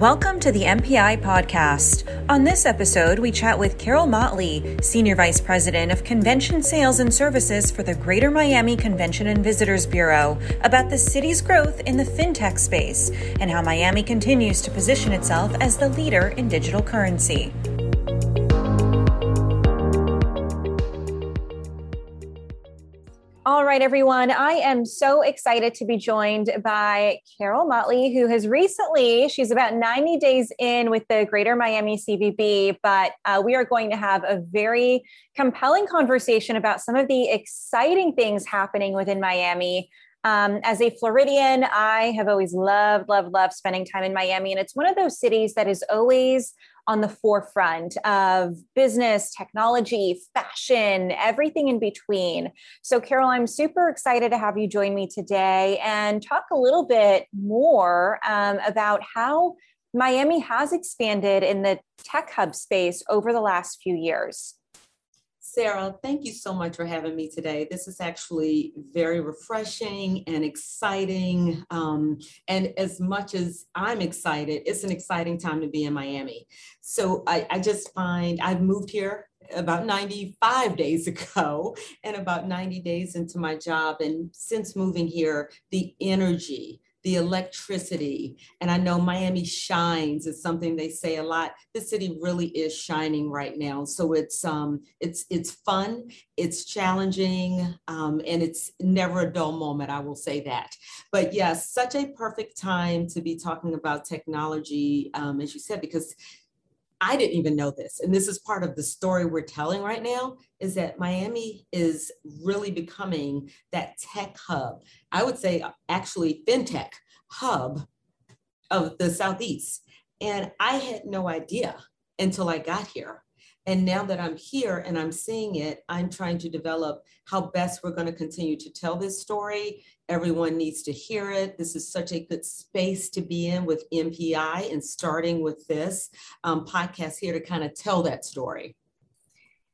Welcome to the MPI podcast. On this episode, we chat with Carol Motley, Senior Vice President of Convention Sales and Services for the Greater Miami Convention and Visitors Bureau, about the city's growth in the fintech space and how Miami continues to position itself as the leader in digital currency. All right, everyone. I am so excited to be joined by Carol Motley, who has recently, she's about 90 days in with the Greater Miami CVB, but uh, we are going to have a very compelling conversation about some of the exciting things happening within Miami. Um, as a Floridian, I have always loved, loved, loved spending time in Miami. And it's one of those cities that is always on the forefront of business, technology, fashion, everything in between. So, Carol, I'm super excited to have you join me today and talk a little bit more um, about how Miami has expanded in the tech hub space over the last few years. Sarah, thank you so much for having me today. This is actually very refreshing and exciting. Um, and as much as I'm excited, it's an exciting time to be in Miami. So I, I just find I've moved here about 95 days ago and about 90 days into my job. And since moving here, the energy, the electricity. And I know Miami shines is something they say a lot. The city really is shining right now. So it's um it's it's fun, it's challenging, um, and it's never a dull moment, I will say that. But yes, such a perfect time to be talking about technology, um, as you said, because I didn't even know this. And this is part of the story we're telling right now is that Miami is really becoming that tech hub. I would say actually fintech hub of the Southeast. And I had no idea until I got here. And now that I'm here and I'm seeing it, I'm trying to develop how best we're going to continue to tell this story. Everyone needs to hear it. This is such a good space to be in with MPI and starting with this um, podcast here to kind of tell that story.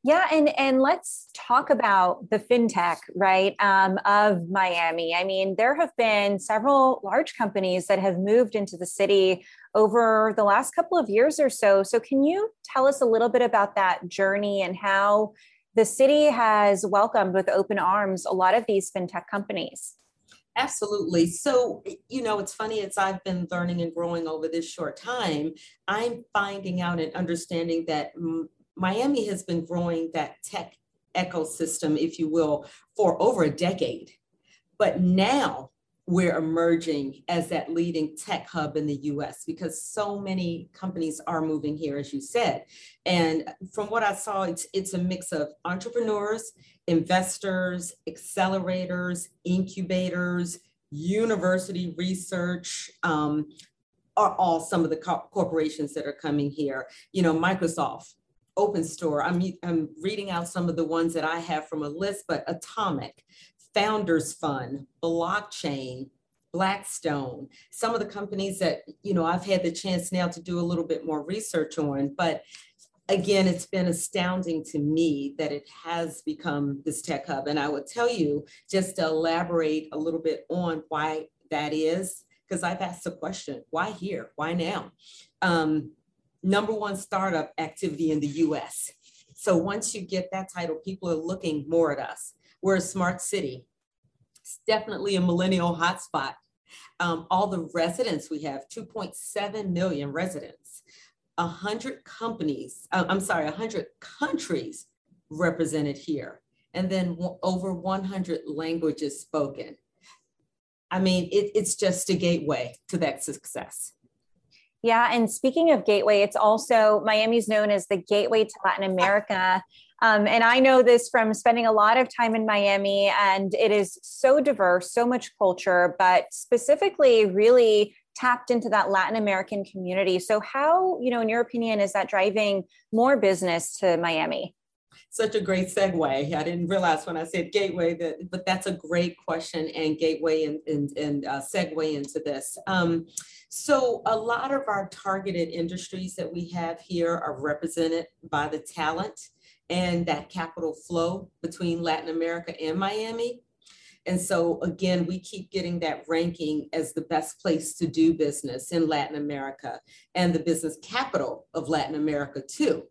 Yeah, and and let's talk about the fintech right um, of Miami. I mean, there have been several large companies that have moved into the city over the last couple of years or so. So, can you tell us a little bit about that journey and how the city has welcomed with open arms a lot of these fintech companies? Absolutely. So, you know, it's funny as I've been learning and growing over this short time, I'm finding out and understanding that Miami has been growing that tech ecosystem, if you will, for over a decade. But now we're emerging as that leading tech hub in the US because so many companies are moving here, as you said. And from what I saw, it's, it's a mix of entrepreneurs, investors, accelerators, incubators, university research, um, are all some of the co- corporations that are coming here. You know, Microsoft, OpenStore. I'm, I'm reading out some of the ones that I have from a list, but Atomic, Founders Fund, Blockchain, Blackstone, some of the companies that, you know, I've had the chance now to do a little bit more research on, but again, it's been astounding to me that it has become this tech hub. And I would tell you, just to elaborate a little bit on why that is, because I've asked the question, why here? Why now? Um, number one startup activity in the US. So once you get that title, people are looking more at us. We're a smart city. It's definitely a millennial hotspot. Um, all the residents we have, 2.7 million residents, 100 companies, uh, I'm sorry, 100 countries represented here, and then over 100 languages spoken. I mean, it, it's just a gateway to that success. Yeah. And speaking of gateway, it's also Miami's known as the gateway to Latin America. Um, and I know this from spending a lot of time in Miami, and it is so diverse, so much culture, but specifically, really tapped into that Latin American community. So, how, you know, in your opinion, is that driving more business to Miami? Such a great segue. I didn't realize when I said gateway that, but that's a great question and gateway and, and, and uh, segue into this. Um, so a lot of our targeted industries that we have here are represented by the talent and that capital flow between Latin America and Miami. And so, again, we keep getting that ranking as the best place to do business in Latin America and the business capital of Latin America, too,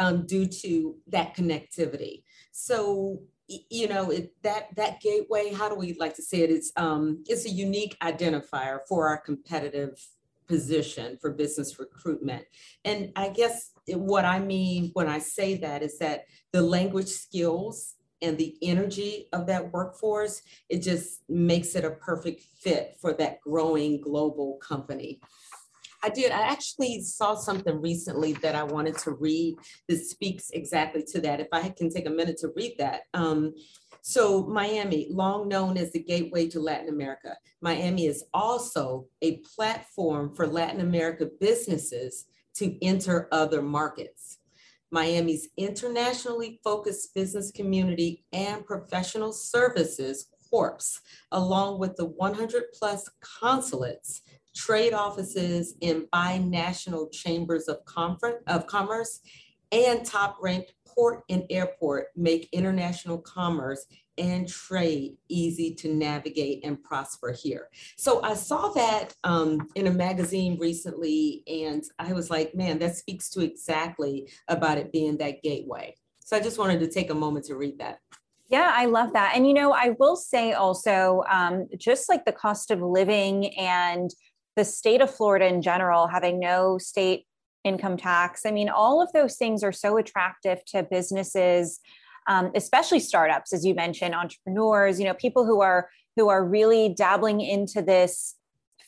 um, due to that connectivity. So, you know it, that that gateway how do we like to say it? It's um it's a unique identifier for our competitive position for business recruitment. And i guess what i mean when i say that is that the language skills and the energy of that workforce it just makes it a perfect fit for that growing global company I did. I actually saw something recently that I wanted to read that speaks exactly to that. If I can take a minute to read that. Um, so, Miami, long known as the gateway to Latin America, Miami is also a platform for Latin America businesses to enter other markets. Miami's internationally focused business community and professional services corps, along with the 100 plus consulates trade offices in binational chambers of, of commerce, and top ranked port and airport make international commerce and trade easy to navigate and prosper here. So I saw that um, in a magazine recently, and I was like, man, that speaks to exactly about it being that gateway. So I just wanted to take a moment to read that. Yeah, I love that. And, you know, I will say also, um, just like the cost of living and the state of Florida in general, having no state income tax. I mean, all of those things are so attractive to businesses, um, especially startups, as you mentioned, entrepreneurs. You know, people who are who are really dabbling into this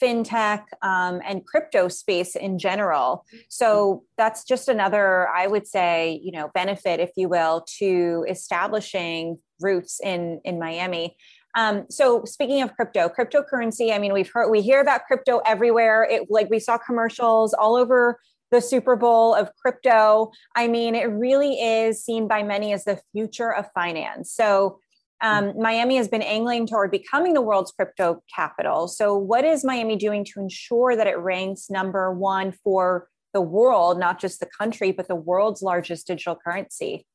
fintech um, and crypto space in general. So that's just another, I would say, you know, benefit, if you will, to establishing roots in in Miami. Um, so speaking of crypto, cryptocurrency, I mean, we've heard, we hear about crypto everywhere. It like we saw commercials all over the Super Bowl of crypto. I mean, it really is seen by many as the future of finance. So um, Miami has been angling toward becoming the world's crypto capital. So, what is Miami doing to ensure that it ranks number one for the world, not just the country, but the world's largest digital currency?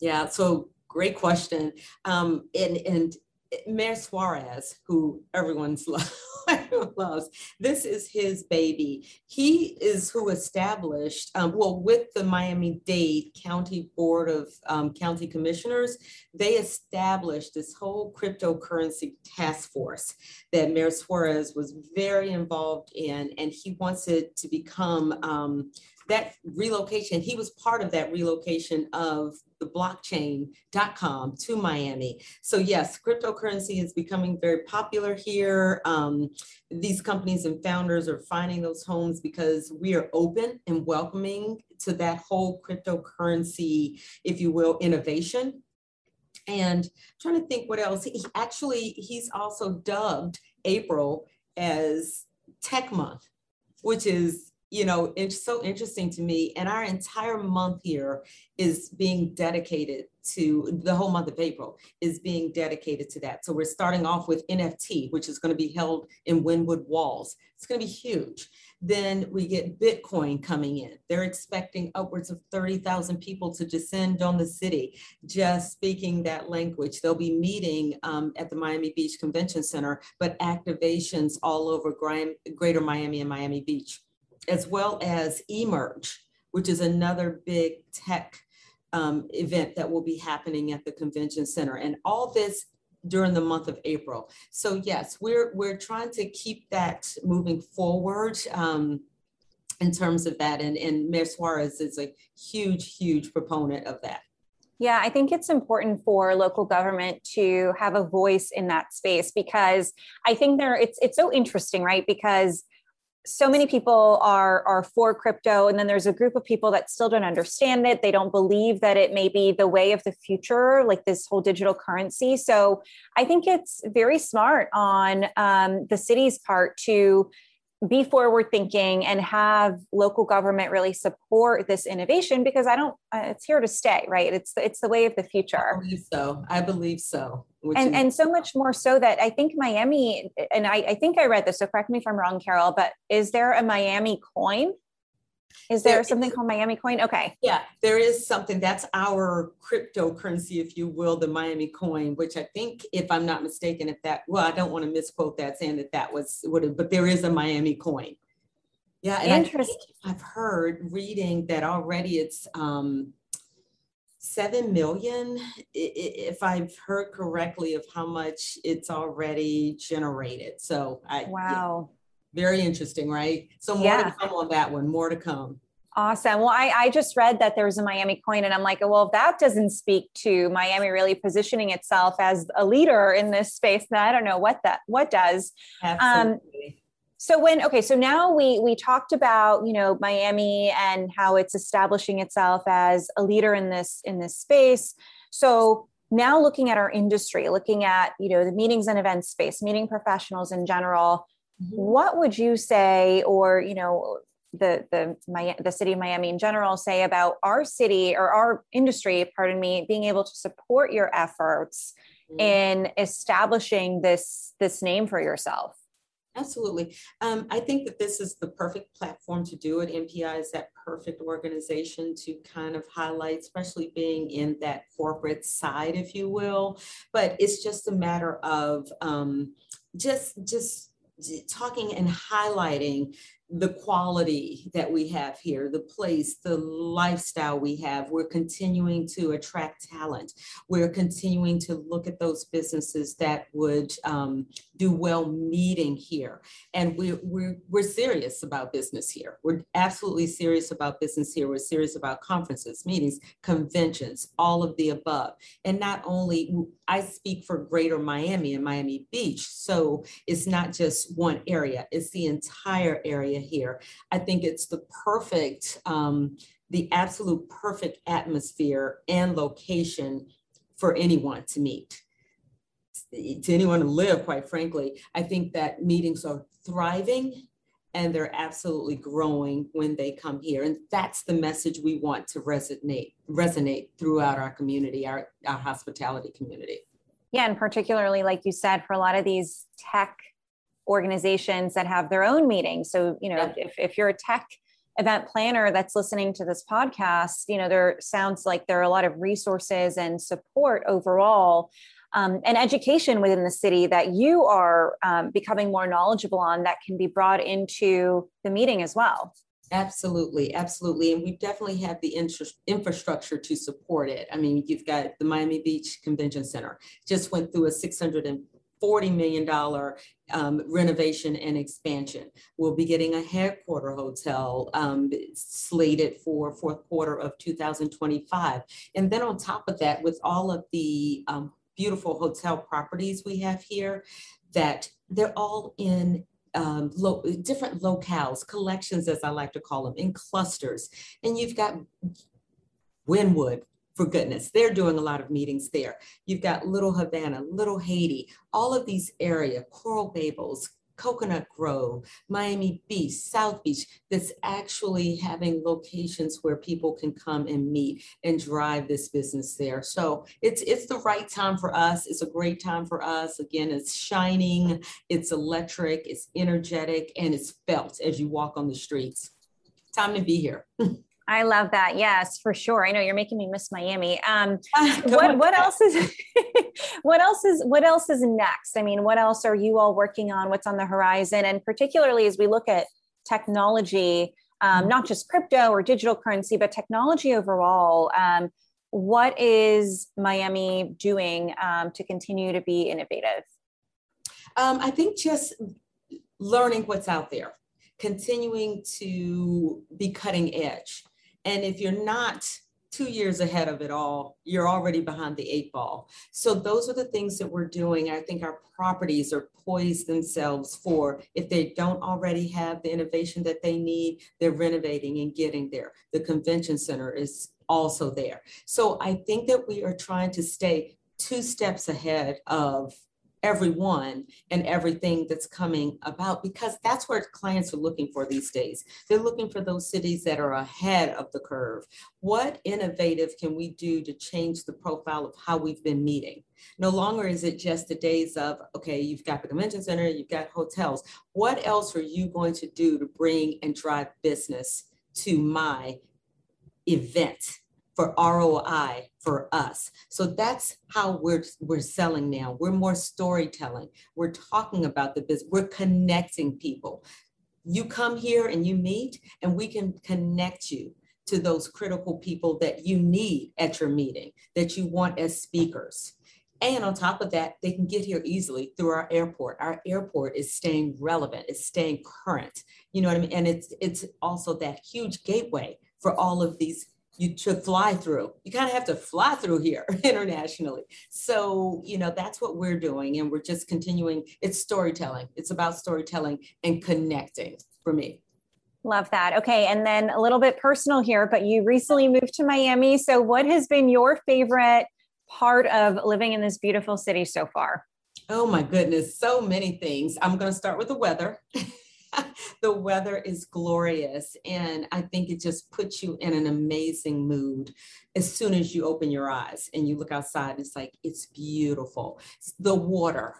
Yeah, so great question. Um, and, and Mayor Suarez, who everyone's loves, this is his baby. He is who established, um, well, with the Miami Dade County Board of um, County Commissioners, they established this whole cryptocurrency task force that Mayor Suarez was very involved in, and he wants it to become um, that relocation, he was part of that relocation of the blockchain.com to Miami. So, yes, cryptocurrency is becoming very popular here. Um, these companies and founders are finding those homes because we are open and welcoming to that whole cryptocurrency, if you will, innovation. And I'm trying to think what else. He actually, he's also dubbed April as Tech Month, which is you know, it's so interesting to me. And our entire month here is being dedicated to the whole month of April is being dedicated to that. So we're starting off with NFT, which is going to be held in Wynwood Walls. It's going to be huge. Then we get Bitcoin coming in. They're expecting upwards of 30,000 people to descend on the city, just speaking that language. They'll be meeting um, at the Miami Beach Convention Center, but activations all over Greater Miami and Miami Beach as well as Emerge, which is another big tech um, event that will be happening at the convention center. And all this during the month of April. So yes, we're we're trying to keep that moving forward um, in terms of that. And, and Mayor Suarez is a huge, huge proponent of that. Yeah, I think it's important for local government to have a voice in that space because I think there it's it's so interesting, right? Because so many people are are for crypto and then there's a group of people that still don't understand it. They don't believe that it may be the way of the future like this whole digital currency. So i think it's very smart on um, the city's part to be forward thinking and have local government really support this innovation because i don't uh, it's here to stay right? It's it's the way of the future. I believe so. I believe so and is- and so much more so that i think miami and I, I think i read this so correct me if i'm wrong carol but is there a miami coin Is there, there something is, called Miami Coin? Okay. Yeah, there is something that's our cryptocurrency, if you will, the Miami Coin, which I think, if I'm not mistaken, if that, well, I don't want to misquote that saying that that was what it, but there is a Miami Coin. Yeah, and Interesting. I have heard reading that already it's um, seven million, if I've heard correctly, of how much it's already generated. So I wow. Yeah very interesting, right? So more yeah. to come on that one, more to come. Awesome. Well, I, I just read that there was a Miami coin, and I'm like, well, if that doesn't speak to Miami really positioning itself as a leader in this space, then I don't know what that what does. Um, Absolutely. Um, so when okay, so now we we talked about you know Miami and how it's establishing itself as a leader in this in this space. So now looking at our industry, looking at you know the meetings and events space, meeting professionals in general Mm-hmm. What would you say, or you know, the the my, the city of Miami in general say about our city or our industry, pardon me, being able to support your efforts mm-hmm. in establishing this this name for yourself? Absolutely. Um, I think that this is the perfect platform to do it. MPI is that perfect organization to kind of highlight, especially being in that corporate side, if you will. But it's just a matter of um, just just talking and highlighting the quality that we have here, the place, the lifestyle we have. We're continuing to attract talent. We're continuing to look at those businesses that would um, do well meeting here. And we're, we're, we're serious about business here. We're absolutely serious about business here. We're serious about conferences, meetings, conventions, all of the above. And not only, I speak for greater Miami and Miami Beach. So it's not just one area, it's the entire area area here. I think it's the perfect, um, the absolute perfect atmosphere and location for anyone to meet, to anyone to live, quite frankly. I think that meetings are thriving and they're absolutely growing when they come here. And that's the message we want to resonate, resonate throughout our community, our, our hospitality community. Yeah, and particularly, like you said, for a lot of these tech organizations that have their own meetings. So, you know, yeah. if, if you're a tech event planner that's listening to this podcast, you know, there sounds like there are a lot of resources and support overall um, and education within the city that you are um, becoming more knowledgeable on that can be brought into the meeting as well. Absolutely, absolutely. And we definitely have the infrastructure to support it. I mean, you've got the Miami Beach Convention Center, just went through a 600 and $40 million um, renovation and expansion. We'll be getting a headquarter hotel um, slated for fourth quarter of 2025. And then on top of that, with all of the um, beautiful hotel properties we have here, that they're all in um, lo- different locales, collections, as I like to call them, in clusters. And you've got Wynwood, for goodness. They're doing a lot of meetings there. You've got Little Havana, Little Haiti, all of these area, Coral Gables, Coconut Grove, Miami Beach, South Beach, that's actually having locations where people can come and meet and drive this business there. So it's it's the right time for us. It's a great time for us. Again, it's shining, it's electric, it's energetic, and it's felt as you walk on the streets. Time to be here. I love that. Yes, for sure. I know you're making me miss Miami. Um, what what else is what else is what else is next? I mean, what else are you all working on? What's on the horizon? And particularly as we look at technology, um, not just crypto or digital currency, but technology overall. Um, what is Miami doing um, to continue to be innovative? Um, I think just learning what's out there continuing to be cutting edge. And if you're not two years ahead of it all, you're already behind the eight ball. So those are the things that we're doing. I think our properties are poised themselves for if they don't already have the innovation that they need, they're renovating and getting there. The convention center is also there. So I think that we are trying to stay two steps ahead of everyone and everything that's coming about because that's what clients are looking for these days. They're looking for those cities that are ahead of the curve. What innovative can we do to change the profile of how we've been meeting? No longer is it just the days of, okay, you've got the convention center, you've got hotels. What else are you going to do to bring and drive business to my event for ROI for us. So that's how we're we're selling now. We're more storytelling. We're talking about the business. We're connecting people. You come here and you meet and we can connect you to those critical people that you need at your meeting, that you want as speakers. And on top of that, they can get here easily through our airport. Our airport is staying relevant, it's staying current. You know what I mean? And it's it's also that huge gateway for all of these you to fly through. You kind of have to fly through here internationally. So, you know, that's what we're doing. And we're just continuing. It's storytelling. It's about storytelling and connecting for me. Love that. Okay. And then a little bit personal here, but you recently moved to Miami. So, what has been your favorite part of living in this beautiful city so far? Oh, my goodness. So many things. I'm going to start with the weather. the weather is glorious. And I think it just puts you in an amazing mood as soon as you open your eyes and you look outside. It's like, it's beautiful. The water,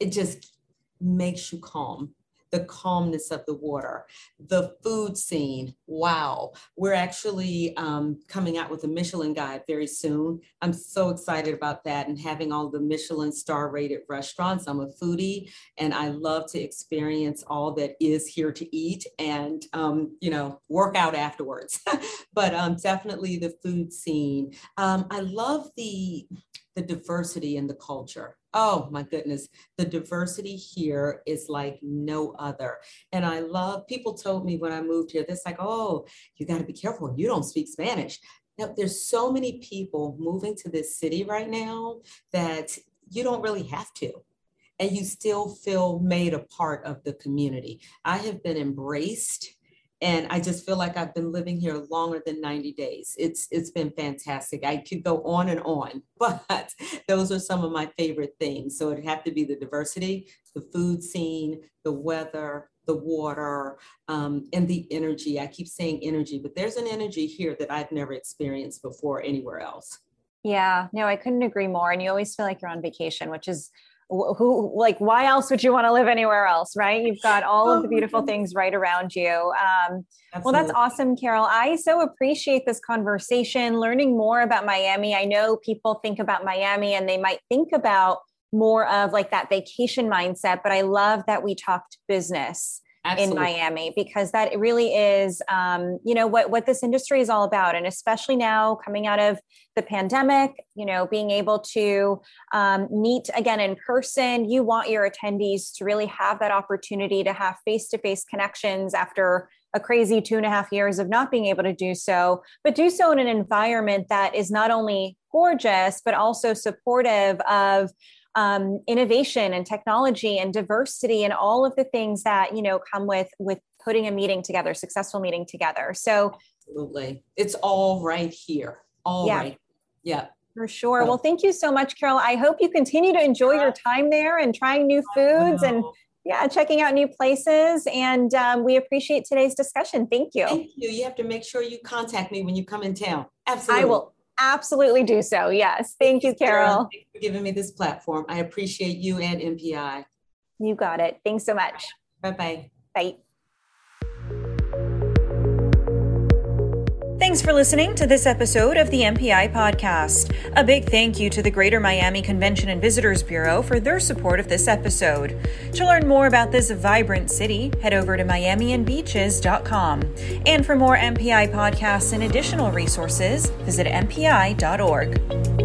it just makes you calm the calmness of the water, the food scene. Wow. We're actually um, coming out with a Michelin guide very soon. I'm so excited about that and having all the Michelin star rated restaurants. I'm a foodie and I love to experience all that is here to eat and, um, you know, work out afterwards. but um, definitely the food scene. Um, I love the the diversity in the culture. Oh my goodness, the diversity here is like no other. And I love, people told me when I moved here, this like, oh, you got to be careful. You don't speak Spanish. Now, there's so many people moving to this city right now that you don't really have to. And you still feel made a part of the community. I have been embraced and I just feel like I've been living here longer than 90 days. It's it's been fantastic. I could go on and on, but those are some of my favorite things. So it'd have to be the diversity, the food scene, the weather, the water, um, and the energy. I keep saying energy, but there's an energy here that I've never experienced before anywhere else. Yeah, no, I couldn't agree more. And you always feel like you're on vacation, which is who like why else would you want to live anywhere else right? You've got all of the beautiful oh, things right around you um, well that's awesome carol. I so appreciate this conversation learning more about miami. I know people think about miami and they might think about more of like that vacation mindset but i love that we talked business Absolutely. in Miami because that really is, um, you know, what what this industry is all about, and especially now coming out of the pandemic, you know, being able to um, meet again in person. You want your attendees to really have that opportunity to have face to face connections after a crazy two and a half years of not being able to do so, but do so in an environment that is not only gorgeous but also supportive of um, innovation and technology and diversity and all of the things that you know come with with putting a meeting together successful meeting together so absolutely it's all right here all yeah. right. yeah for sure. Well, thank you so much, Carol. I hope you continue to enjoy your time there and trying new foods and yeah, checking out new places. And um, we appreciate today's discussion. Thank you. Thank you. You have to make sure you contact me when you come in town. Absolutely. I will absolutely do so. Yes. Thank, you, Carol. Thanks for giving me this platform. I appreciate you and MPI. You got it. Thanks so much. Bye-bye. Bye. Thanks for listening to this episode of the MPI podcast. A big thank you to the Greater Miami Convention and Visitors Bureau for their support of this episode. To learn more about this vibrant city, head over to miamiandbeaches.com. And for more MPI podcasts and additional resources, visit mpi.org.